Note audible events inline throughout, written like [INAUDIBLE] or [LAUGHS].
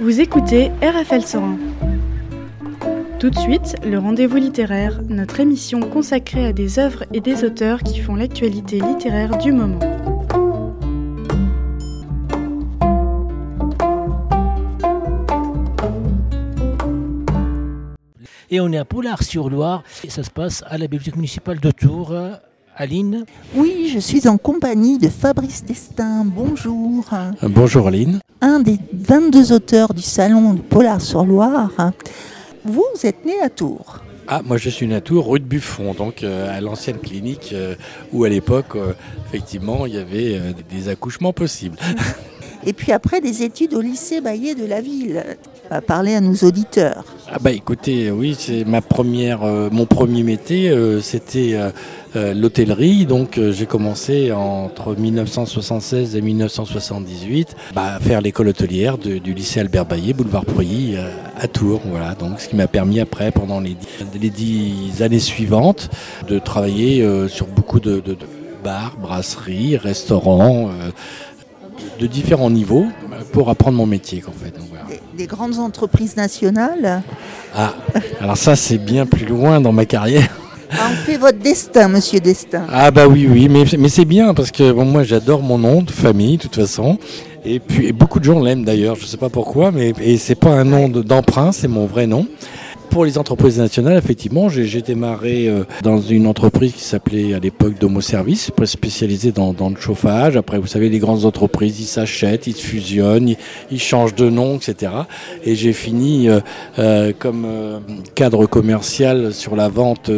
Vous écoutez RFL 101. Tout de suite, le rendez-vous littéraire, notre émission consacrée à des œuvres et des auteurs qui font l'actualité littéraire du moment. Et on est à Poulard-sur-Loire et ça se passe à la bibliothèque municipale de Tours. Aline Oui, je suis en compagnie de Fabrice Destin. Bonjour. Bonjour Aline. Un des 22 auteurs du salon de Polar-sur-Loire. Vous êtes né à Tours. Ah, moi je suis né à Tours, rue de Buffon, donc euh, à l'ancienne clinique euh, où à l'époque, euh, effectivement, il y avait des accouchements possibles. [LAUGHS] Et puis après des études au lycée Baillet de la ville. Va parler à nos auditeurs. Ah bah écoutez, oui, c'est ma première, mon premier métier, c'était l'hôtellerie. Donc j'ai commencé entre 1976 et 1978 bah, à faire l'école hôtelière du lycée Albert Baillet, boulevard Preuilly, à Tours. Voilà, donc ce qui m'a permis après, pendant les, les dix années suivantes, de travailler sur beaucoup de bars, brasseries, restaurants de différents niveaux pour apprendre mon métier. En fait. Donc, voilà. des, des, grandes entreprises nationales Ah, alors ça c'est bien plus loin dans ma carrière. Ah, on fait votre destin, monsieur Destin. Ah bah oui, oui, mais, mais c'est bien parce que bon, moi j'adore mon nom de famille de toute façon. Et puis et beaucoup de gens l'aiment d'ailleurs, je ne sais pas pourquoi, mais et c'est pas un nom d'emprunt, c'est mon vrai nom. Pour les entreprises nationales, effectivement, j'ai démarré euh, dans une entreprise qui s'appelait à l'époque Domo Service, spécialisée dans, le chauffage. Après, vous savez, les grandes entreprises, ils s'achètent, ils fusionnent, ils, changent de nom, etc. Et j'ai fini euh, euh, comme cadre commercial sur la vente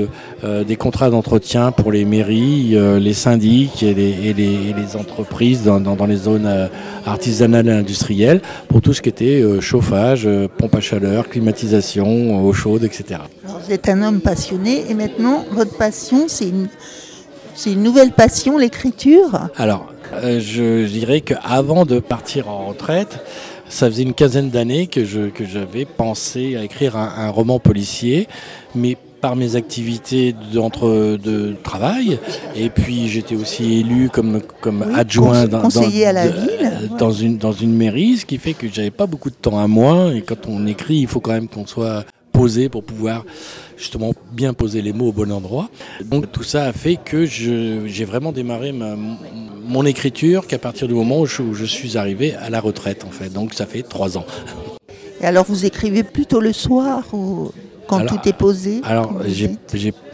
des contrats d'entretien pour les mairies, les syndics et les, entreprises dans, les zones artisanales et industrielles pour tout ce qui était chauffage, pompe à chaleur, climatisation, chaude, etc. Alors, vous êtes un homme passionné et maintenant votre passion, c'est une, c'est une nouvelle passion, l'écriture? Alors, euh, je dirais qu'avant de partir en retraite, ça faisait une quinzaine d'années que, je, que j'avais pensé à écrire un, un roman policier, mais par mes activités d'entre de travail et puis j'étais aussi élu comme comme oui, adjoint dans, conseiller dans, à la de, ville dans ouais. une dans une mairie ce qui fait que j'avais pas beaucoup de temps à moi et quand on écrit il faut quand même qu'on soit posé pour pouvoir justement bien poser les mots au bon endroit. Donc tout ça a fait que j'ai vraiment démarré ma, mon écriture qu'à partir du moment où je, où je, suis arrivé à la retraite en fait. Donc ça fait trois ans. Et alors vous écrivez plutôt le soir ou quand alors, tout est posé Alors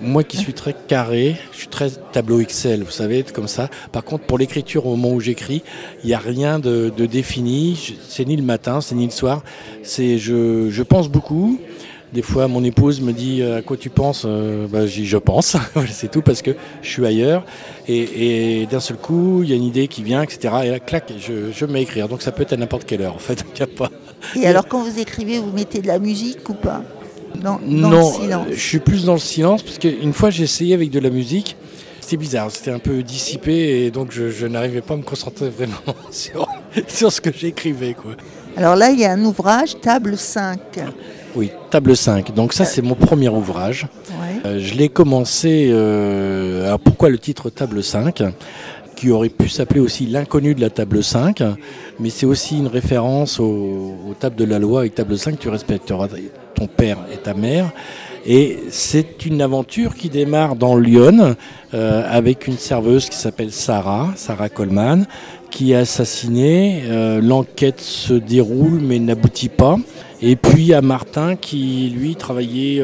moi qui suis très carré, je suis très tableau Excel, vous savez, comme ça. Par contre pour l'écriture au moment où j'écris, il n'y a rien de, de défini. C'est ni le matin, c'est ni le soir. C'est je, je pense beaucoup. Des fois, mon épouse me dit à quoi tu penses euh, bah, Je pense, [LAUGHS] c'est tout parce que je suis ailleurs. Et, et d'un seul coup, il y a une idée qui vient, etc. Et là, clac, je, je me mets à écrire. Donc ça peut être à n'importe quelle heure, en fait. [LAUGHS] Y a pas... Et alors, quand vous écrivez, vous mettez de la musique ou pas? Dans, dans Non, je suis plus dans le silence parce qu'une fois, j'ai essayé avec de la musique. C'était bizarre, c'était un peu dissipé et donc je, je n'arrivais pas à me concentrer vraiment [LAUGHS] sur, sur ce que j'écrivais. quoi. Alors là, il y a un ouvrage, Table 5. Oui, Table 5. Donc ça, c'est mon premier ouvrage. Ouais. Euh, je l'ai commencé... Euh, alors pourquoi le titre Table 5 qui aurait pu s'appeler aussi l'inconnu de la table 5, mais c'est aussi une référence aux, aux, tables de la loi avec table 5, tu respecteras ton père et ta mère. Et c'est une aventure qui démarre dans Lyon euh, avec une serveuse qui s'appelle Sarah, Sarah Coleman, qui est assassinée. Euh, L'enquête se déroule mais n'aboutit pas. Et puis à Martin qui, lui, travaillait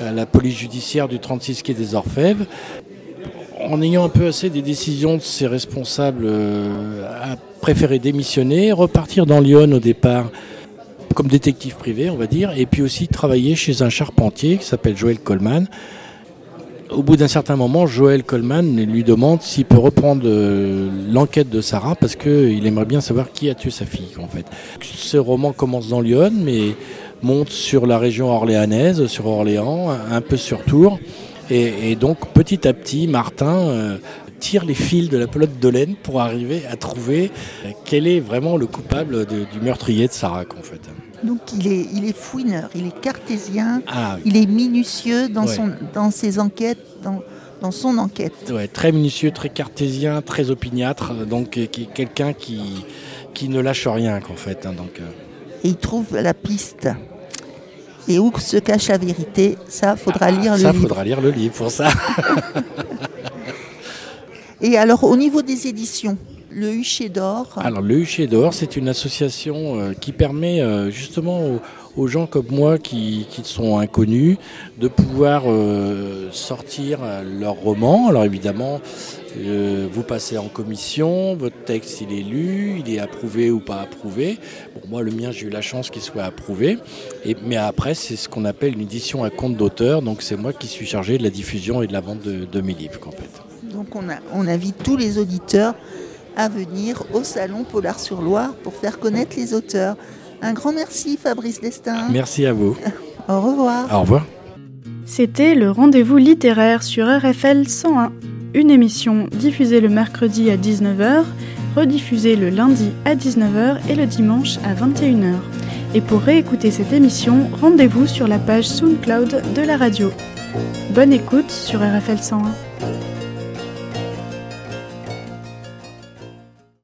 à la police judiciaire du 36 quai des Orfèvres. En ayant un peu assez des décisions de ses responsables, euh, a préféré démissionner, repartir dans Lyon au départ comme détective privé, on va dire, et puis aussi travailler chez un charpentier qui s'appelle Joël Coleman. Au bout d'un certain moment, Joël Coleman lui demande s'il peut reprendre euh, l'enquête de Sarah parce qu'il aimerait bien savoir qui a tué sa fille. En fait. Ce roman commence dans Lyon, mais monte sur la région orléanaise, sur Orléans, un peu sur Tours. Et, donc petit à petit, Martin euh, tire les fils de la pelote de laine pour arriver à trouver quel est vraiment le coupable du meurtrier de Sarah, en fait. Donc il est, il est fouineur, il est cartésien, ah, oui. il est minutieux dans, ouais. son, dans ses enquêtes, dans, dans son enquête. Ouais, très minutieux, très cartésien, très opiniâtre, donc qui est quelqu'un qui, qui ne lâche rien, en fait. Hein, donc, euh... et il trouve la piste. Et où se cache la vérité Ça, faudra lire le livre. Ça, faudra lire le livre pour ça. [LAUGHS] et alors, au niveau des éditions, le Huchet d'Or Alors, le Huchet d'Or, c'est une association euh, qui permet euh, justement aux, gens comme moi qui, sont inconnus de pouvoir euh, sortir leurs romans. Alors, évidemment, vous passez en commission, votre texte il est lu, il est approuvé ou pas approuvé. Bon, moi le mien j'ai eu la chance qu'il soit approuvé. Et, mais après c'est ce qu'on appelle une édition à compte d'auteur, donc c'est moi qui suis chargé de la diffusion et de la vente de, mes livres en fait. Donc on, a, on invite tous les auditeurs à venir au salon Polar sur Loire pour faire connaître les auteurs. Un grand merci Fabrice Destin. Merci à vous. [LAUGHS] au revoir. Au revoir. C'était le rendez-vous littéraire sur RFL 101 une émission diffusée le mercredi à 19h, rediffusée le lundi à 19h et le dimanche à 21h. Et pour réécouter cette émission, rendez-vous sur la page SoundCloud de la radio. Bonne écoute sur RFL 101.